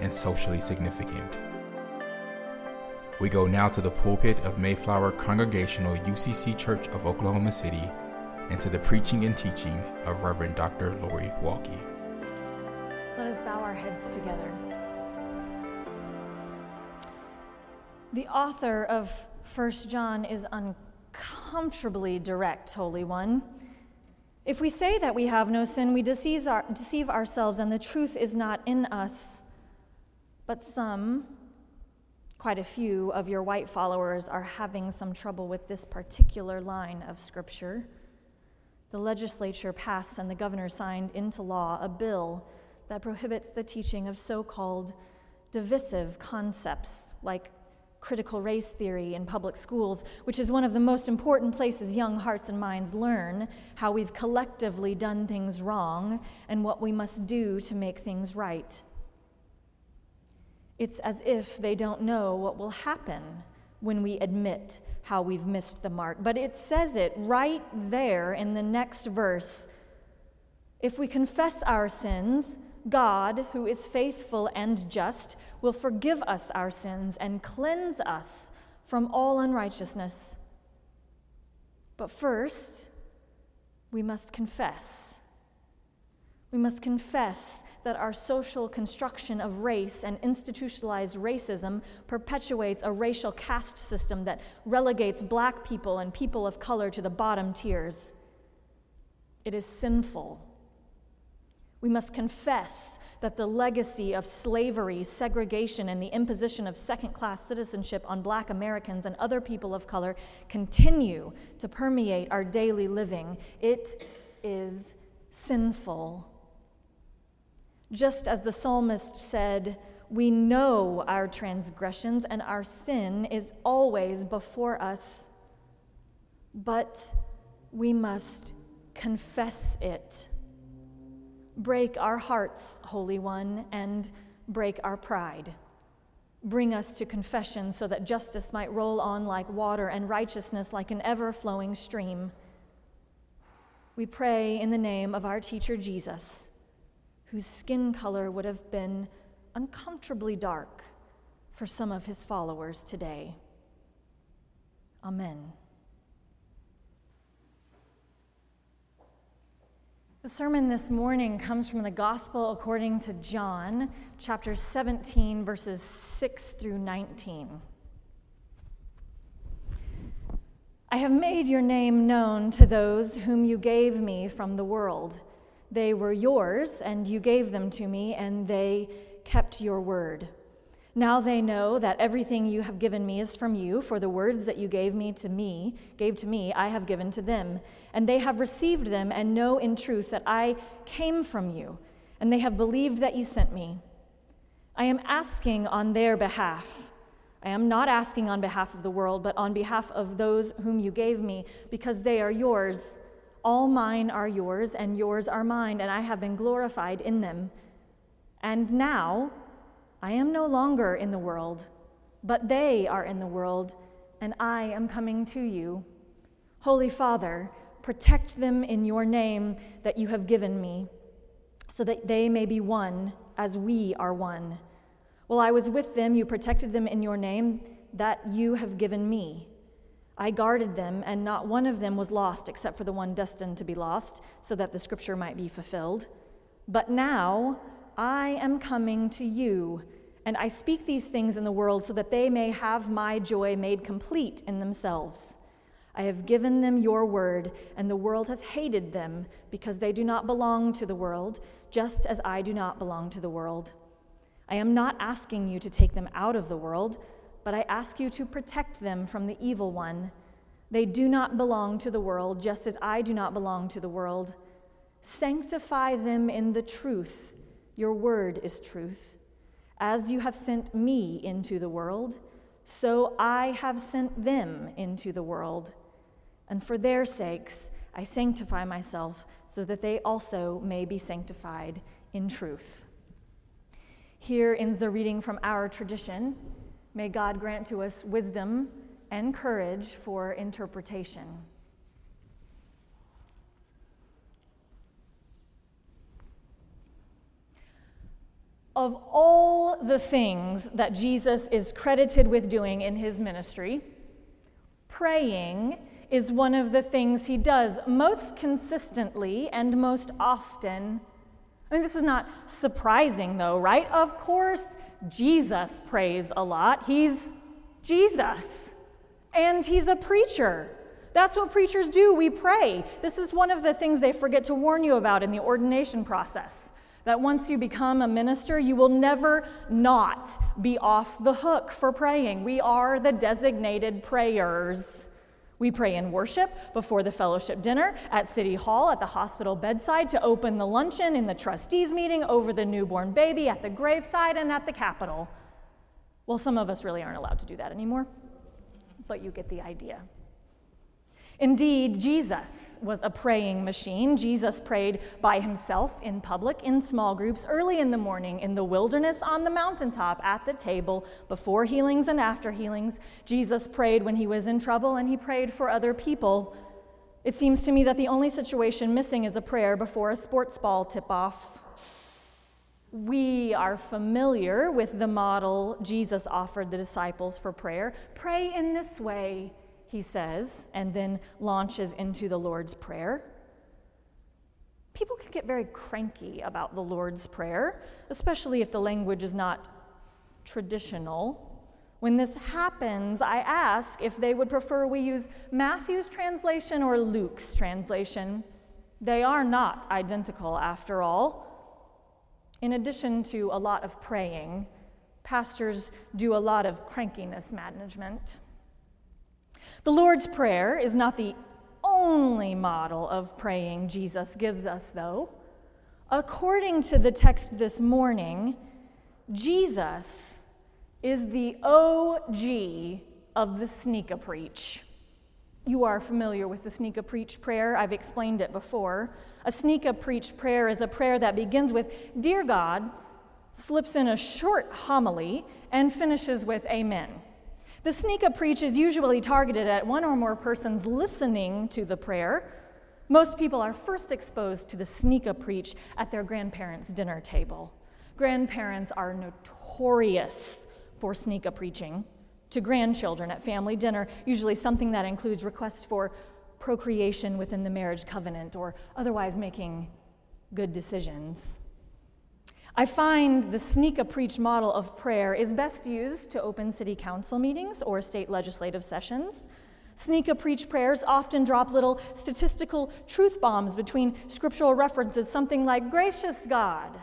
and socially significant. We go now to the pulpit of Mayflower Congregational UCC Church of Oklahoma City and to the preaching and teaching of Reverend Dr. Lori Walke. Let us bow our heads together. The author of 1 John is uncomfortably direct, Holy One. If we say that we have no sin, we deceive, our, deceive ourselves, and the truth is not in us. But some, quite a few of your white followers, are having some trouble with this particular line of Scripture. The legislature passed and the governor signed into law a bill that prohibits the teaching of so called divisive concepts like critical race theory in public schools, which is one of the most important places young hearts and minds learn how we've collectively done things wrong and what we must do to make things right. It's as if they don't know what will happen when we admit how we've missed the mark. But it says it right there in the next verse. If we confess our sins, God, who is faithful and just, will forgive us our sins and cleanse us from all unrighteousness. But first, we must confess. We must confess that our social construction of race and institutionalized racism perpetuates a racial caste system that relegates black people and people of color to the bottom tiers. It is sinful. We must confess that the legacy of slavery, segregation, and the imposition of second class citizenship on black Americans and other people of color continue to permeate our daily living. It is sinful. Just as the psalmist said, we know our transgressions and our sin is always before us, but we must confess it. Break our hearts, Holy One, and break our pride. Bring us to confession so that justice might roll on like water and righteousness like an ever flowing stream. We pray in the name of our teacher Jesus whose skin color would have been uncomfortably dark for some of his followers today. Amen. The sermon this morning comes from the Gospel according to John, chapter 17, verses 6 through 19. I have made your name known to those whom you gave me from the world. They were yours, and you gave them to me, and they kept your word. Now they know that everything you have given me is from you, for the words that you gave me to me, gave to me, I have given to them. And they have received them and know in truth that I came from you, and they have believed that you sent me. I am asking on their behalf. I am not asking on behalf of the world, but on behalf of those whom you gave me, because they are yours all mine are yours, and yours are mine, and I have been glorified in them. And now I am no longer in the world, but they are in the world, and I am coming to you. Holy Father, protect them in your name that you have given me, so that they may be one as we are one. While I was with them, you protected them in your name that you have given me. I guarded them, and not one of them was lost except for the one destined to be lost, so that the scripture might be fulfilled. But now I am coming to you, and I speak these things in the world so that they may have my joy made complete in themselves. I have given them your word, and the world has hated them because they do not belong to the world, just as I do not belong to the world. I am not asking you to take them out of the world, but I ask you to protect them from the evil one. They do not belong to the world, just as I do not belong to the world. Sanctify them in the truth. Your word is truth. As you have sent me into the world, so I have sent them into the world. And for their sakes, I sanctify myself, so that they also may be sanctified in truth. Here ends the reading from our tradition. May God grant to us wisdom and courage for interpretation. Of all the things that Jesus is credited with doing in his ministry, praying is one of the things he does most consistently and most often. I mean, this is not surprising, though, right? Of course, Jesus prays a lot. He's Jesus, and he's a preacher. That's what preachers do. We pray. This is one of the things they forget to warn you about in the ordination process. That once you become a minister, you will never not be off the hook for praying. We are the designated prayers. We pray in worship before the fellowship dinner, at City Hall, at the hospital bedside, to open the luncheon, in the trustees' meeting, over the newborn baby, at the graveside, and at the Capitol. Well, some of us really aren't allowed to do that anymore, but you get the idea. Indeed, Jesus was a praying machine. Jesus prayed by himself in public, in small groups, early in the morning, in the wilderness, on the mountaintop, at the table, before healings and after healings. Jesus prayed when he was in trouble, and he prayed for other people. It seems to me that the only situation missing is a prayer before a sports ball tip off. We are familiar with the model Jesus offered the disciples for prayer. Pray in this way he says, and then launches into the Lord's Prayer. People can get very cranky about the Lord's Prayer, especially if the language is not traditional. When this happens, I ask if they would prefer we use Matthew's translation or Luke's translation. They are not identical, after all. In addition to a lot of praying, pastors do a lot of crankiness management. The Lord's Prayer is not the only model of praying Jesus gives us, though. According to the text this morning, Jesus is the OG of the sneak a preach. You are familiar with the sneak a preach prayer. I've explained it before. A sneak a preach prayer is a prayer that begins with, Dear God, slips in a short homily, and finishes with Amen. The sneak preach is usually targeted at one or more persons listening to the prayer. Most people are first exposed to the sneak preach at their grandparents' dinner table. Grandparents are notorious for sneak preaching to grandchildren at family dinner, usually something that includes requests for procreation within the marriage covenant or otherwise making good decisions. I find the sneak a preach model of prayer is best used to open city council meetings or state legislative sessions. Sneak a preach prayers often drop little statistical truth bombs between scriptural references, something like, Gracious God,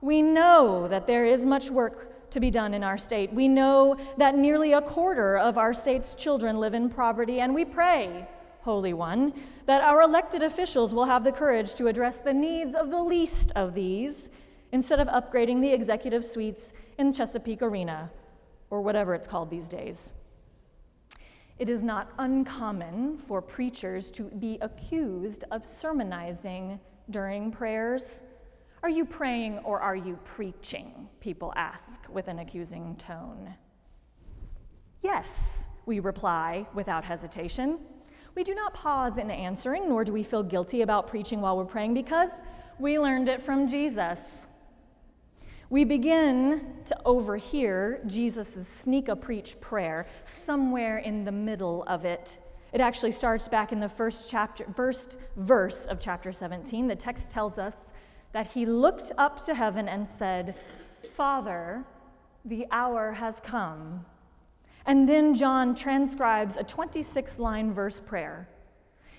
we know that there is much work to be done in our state. We know that nearly a quarter of our state's children live in poverty, and we pray, Holy One, that our elected officials will have the courage to address the needs of the least of these instead of upgrading the executive suites in Chesapeake Arena, or whatever it's called these days. It is not uncommon for preachers to be accused of sermonizing during prayers. Are you praying or are you preaching? People ask with an accusing tone. Yes, we reply without hesitation. We do not pause in answering, nor do we feel guilty about preaching while we're praying because we learned it from Jesus. We begin to overhear Jesus' sneak a preach prayer somewhere in the middle of it. It actually starts back in the first chapter, first verse of chapter 17. The text tells us that he looked up to heaven and said, Father, the hour has come. And then John transcribes a 26 line verse prayer.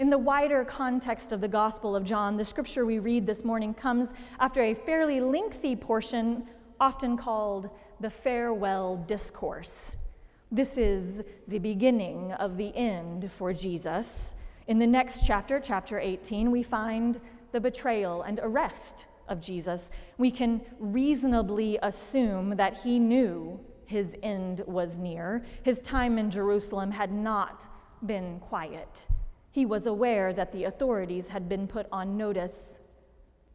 In the wider context of the Gospel of John, the scripture we read this morning comes after a fairly lengthy portion, often called the farewell discourse. This is the beginning of the end for Jesus. In the next chapter, chapter 18, we find the betrayal and arrest of Jesus. We can reasonably assume that he knew his end was near. His time in Jerusalem had not been quiet. He was aware that the authorities had been put on notice.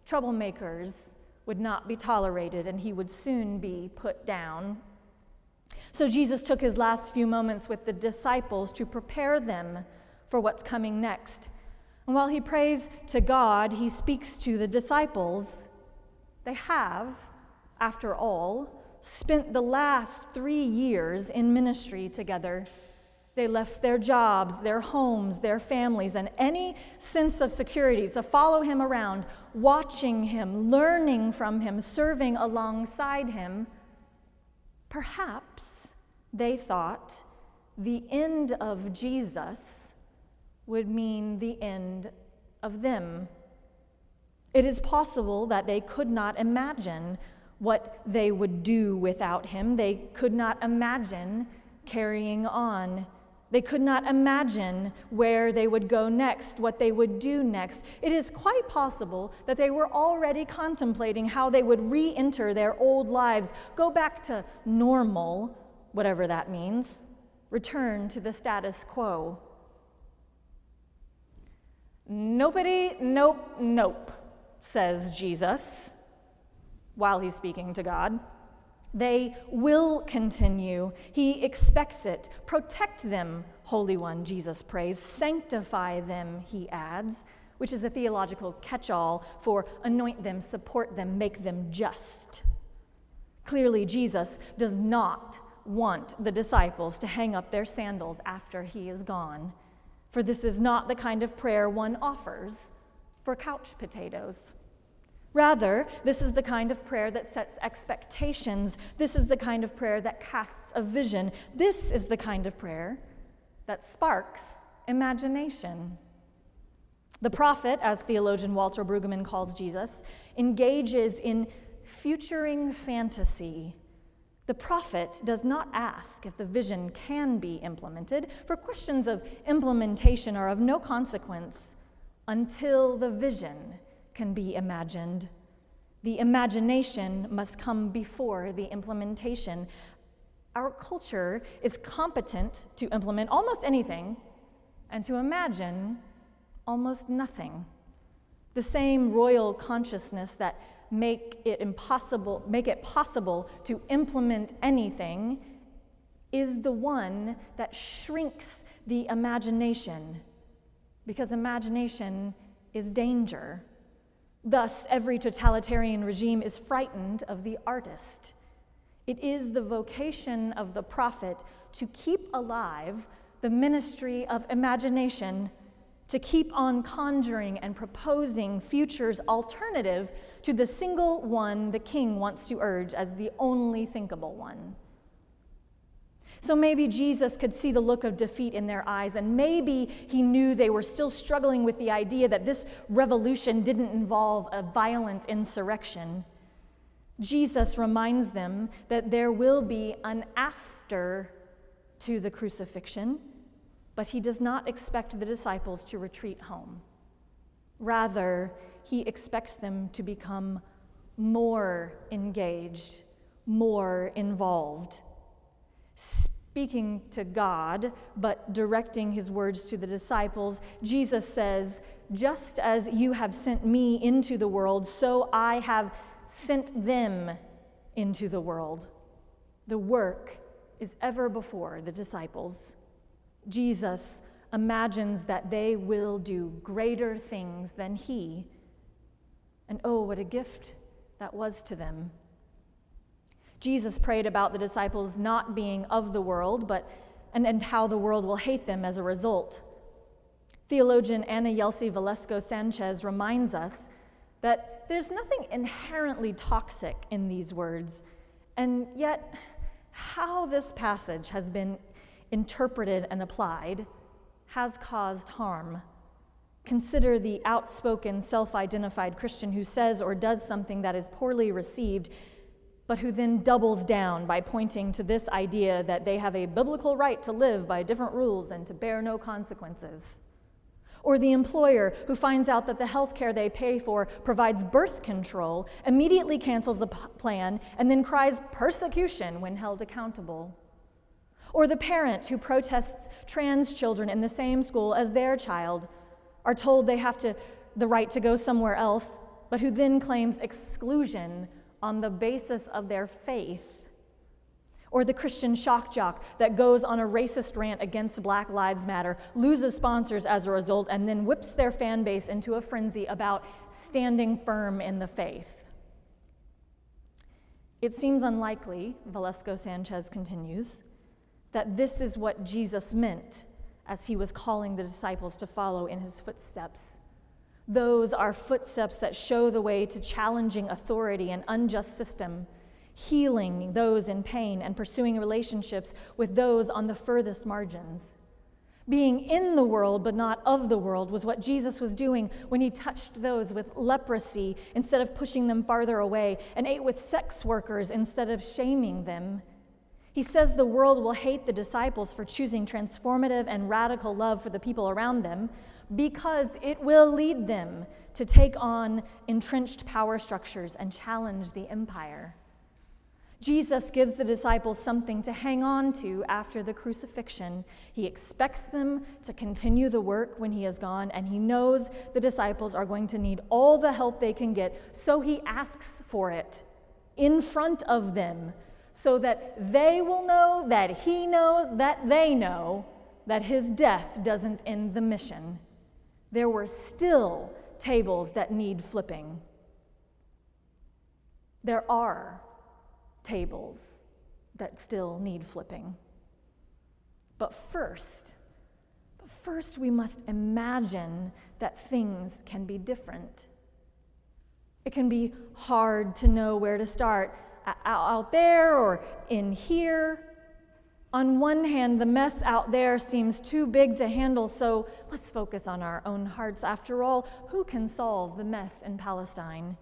Troublemakers would not be tolerated, and he would soon be put down. So Jesus took his last few moments with the disciples to prepare them for what's coming next. And while he prays to God, he speaks to the disciples. They have, after all, spent the last three years in ministry together. They left their jobs, their homes, their families, and any sense of security to follow him around, watching him, learning from him, serving alongside him. Perhaps they thought the end of Jesus would mean the end of them. It is possible that they could not imagine what they would do without him. They could not imagine carrying on. They could not imagine where they would go next, what they would do next. It is quite possible that they were already contemplating how they would re enter their old lives, go back to normal, whatever that means, return to the status quo. Nobody, nope, nope, says Jesus while he's speaking to God. They will continue. He expects it. Protect them, Holy One, Jesus prays. Sanctify them, he adds, which is a theological catch all for anoint them, support them, make them just. Clearly, Jesus does not want the disciples to hang up their sandals after he is gone, for this is not the kind of prayer one offers for couch potatoes. Rather, this is the kind of prayer that sets expectations. This is the kind of prayer that casts a vision. This is the kind of prayer that sparks imagination. The prophet, as theologian Walter Brueggemann calls Jesus, engages in futuring fantasy. The prophet does not ask if the vision can be implemented, for questions of implementation are of no consequence until the vision can be imagined. The imagination must come before the implementation. Our culture is competent to implement almost anything and to imagine almost nothing. The same royal consciousness that make it impossible make it possible to implement anything is the one that shrinks the imagination because imagination is danger Thus, every totalitarian regime is frightened of the artist. It is the vocation of the prophet to keep alive the ministry of imagination, to keep on conjuring and proposing futures alternative to the single one the king wants to urge as the only thinkable one. So maybe Jesus could see the look of defeat in their eyes, and maybe he knew they were still struggling with the idea that this revolution didn't involve a violent insurrection. Jesus reminds them that there will be an after to the crucifixion, but he does not expect the disciples to retreat home. Rather, he expects them to become more engaged, more involved speaking to God, but directing his words to the disciples, Jesus says, Just as you have sent me into the world, so I have sent them into the world. The work is ever before the disciples. Jesus imagines that they will do greater things than he. And oh, what a gift that was to them. Jesus prayed about the disciples not being of the world, but and, and how the world will hate them as a result. Theologian Ana Yelsey Velasco Sanchez reminds us that there's nothing inherently toxic in these words, and yet, how this passage has been interpreted and applied has caused harm. Consider the outspoken, self identified Christian who says or does something that is poorly received, but who then doubles down by pointing to this idea that they have a biblical right to live by different rules and to bear no consequences. Or the employer who finds out that the health care they pay for provides birth control, immediately cancels the p- plan, and then cries persecution when held accountable. Or the parent who protests trans children in the same school as their child are told they have to, the right to go somewhere else, but who then claims exclusion on the basis of their faith. Or the Christian shock jock that goes on a racist rant against Black Lives Matter, loses sponsors as a result, and then whips their fan base into a frenzy about standing firm in the faith. It seems unlikely, Velasco Sanchez continues, that this is what Jesus meant as he was calling the disciples to follow in his footsteps. Those are footsteps that show the way to challenging authority and unjust system, healing those in pain, and pursuing relationships with those on the furthest margins. Being in the world but not of the world was what Jesus was doing when he touched those with leprosy instead of pushing them farther away, and ate with sex workers instead of shaming them. He says the world will hate the disciples for choosing transformative and radical love for the people around them because it will lead them to take on entrenched power structures and challenge the empire. Jesus gives the disciples something to hang on to after the crucifixion. He expects them to continue the work when he is gone, and he knows the disciples are going to need all the help they can get, so he asks for it in front of them so that they will know that he knows that they know that his death doesn't end the mission. There were still tables that need flipping. There are tables that still need flipping. But first, but first we must imagine that things can be different. It can be hard to know where to start out there or in here. On one hand, the mess out there seems too big to handle, so let's focus on our own hearts. After all, who can solve the mess in Palestine?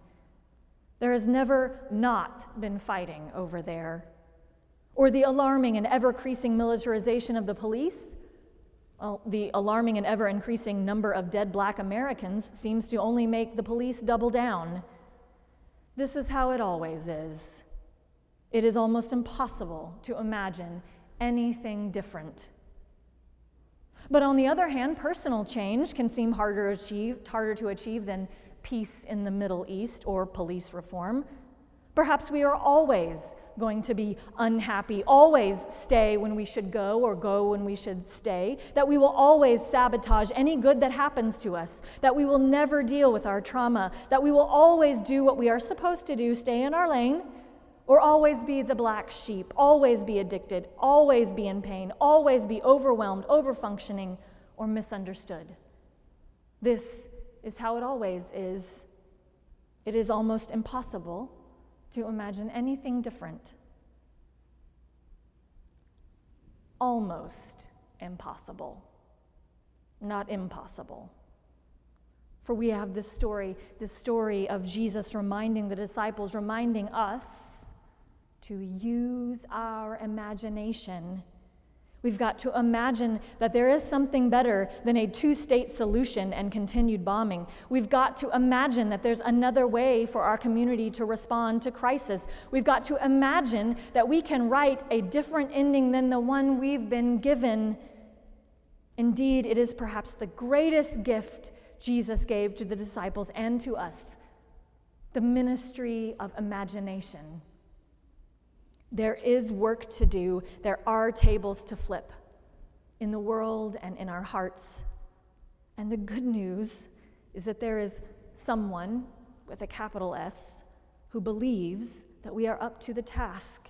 There has never not been fighting over there. Or the alarming and ever increasing militarization of the police? Well, the alarming and ever increasing number of dead black Americans seems to only make the police double down. This is how it always is. It is almost impossible to imagine anything different. But on the other hand, personal change can seem harder to achieve, harder to achieve than peace in the Middle East or police reform. Perhaps we are always going to be unhappy, always stay when we should go or go when we should stay, that we will always sabotage any good that happens to us, that we will never deal with our trauma, that we will always do what we are supposed to do, stay in our lane, or always be the black sheep, always be addicted, always be in pain, always be overwhelmed, overfunctioning, or misunderstood. This is how it always is. It is almost impossible to imagine anything different. Almost impossible, not impossible. For we have this story, this story of Jesus reminding the disciples, reminding us to use our imagination. We've got to imagine that there is something better than a two state solution and continued bombing. We've got to imagine that there's another way for our community to respond to crisis. We've got to imagine that we can write a different ending than the one we've been given. Indeed, it is perhaps the greatest gift Jesus gave to the disciples and to us the ministry of imagination. There is work to do, there are tables to flip in the world and in our hearts. And the good news is that there is someone with a capital S who believes that we are up to the task.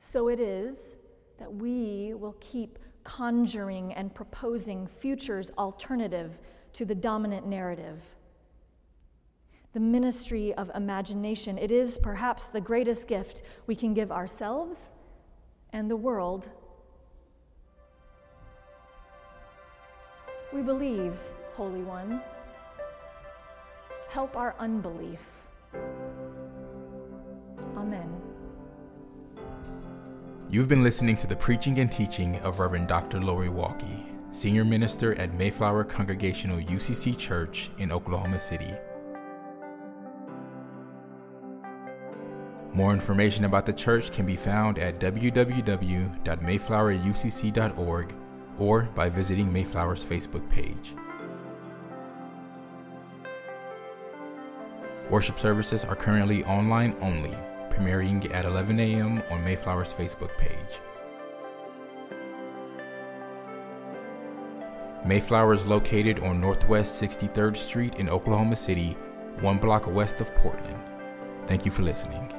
So it is that we will keep conjuring and proposing futures alternative to the dominant narrative the ministry of imagination. It is perhaps the greatest gift we can give ourselves and the world. We believe, Holy One. Help our unbelief. Amen. You've been listening to the preaching and teaching of Reverend Dr. Lori Walke, Senior Minister at Mayflower Congregational UCC Church in Oklahoma City. More information about the church can be found at www.mayflowerucc.org or by visiting Mayflower's Facebook page. Worship services are currently online only, premiering at 11 a.m. on Mayflower's Facebook page. Mayflower is located on Northwest 63rd Street in Oklahoma City, one block west of Portland. Thank you for listening.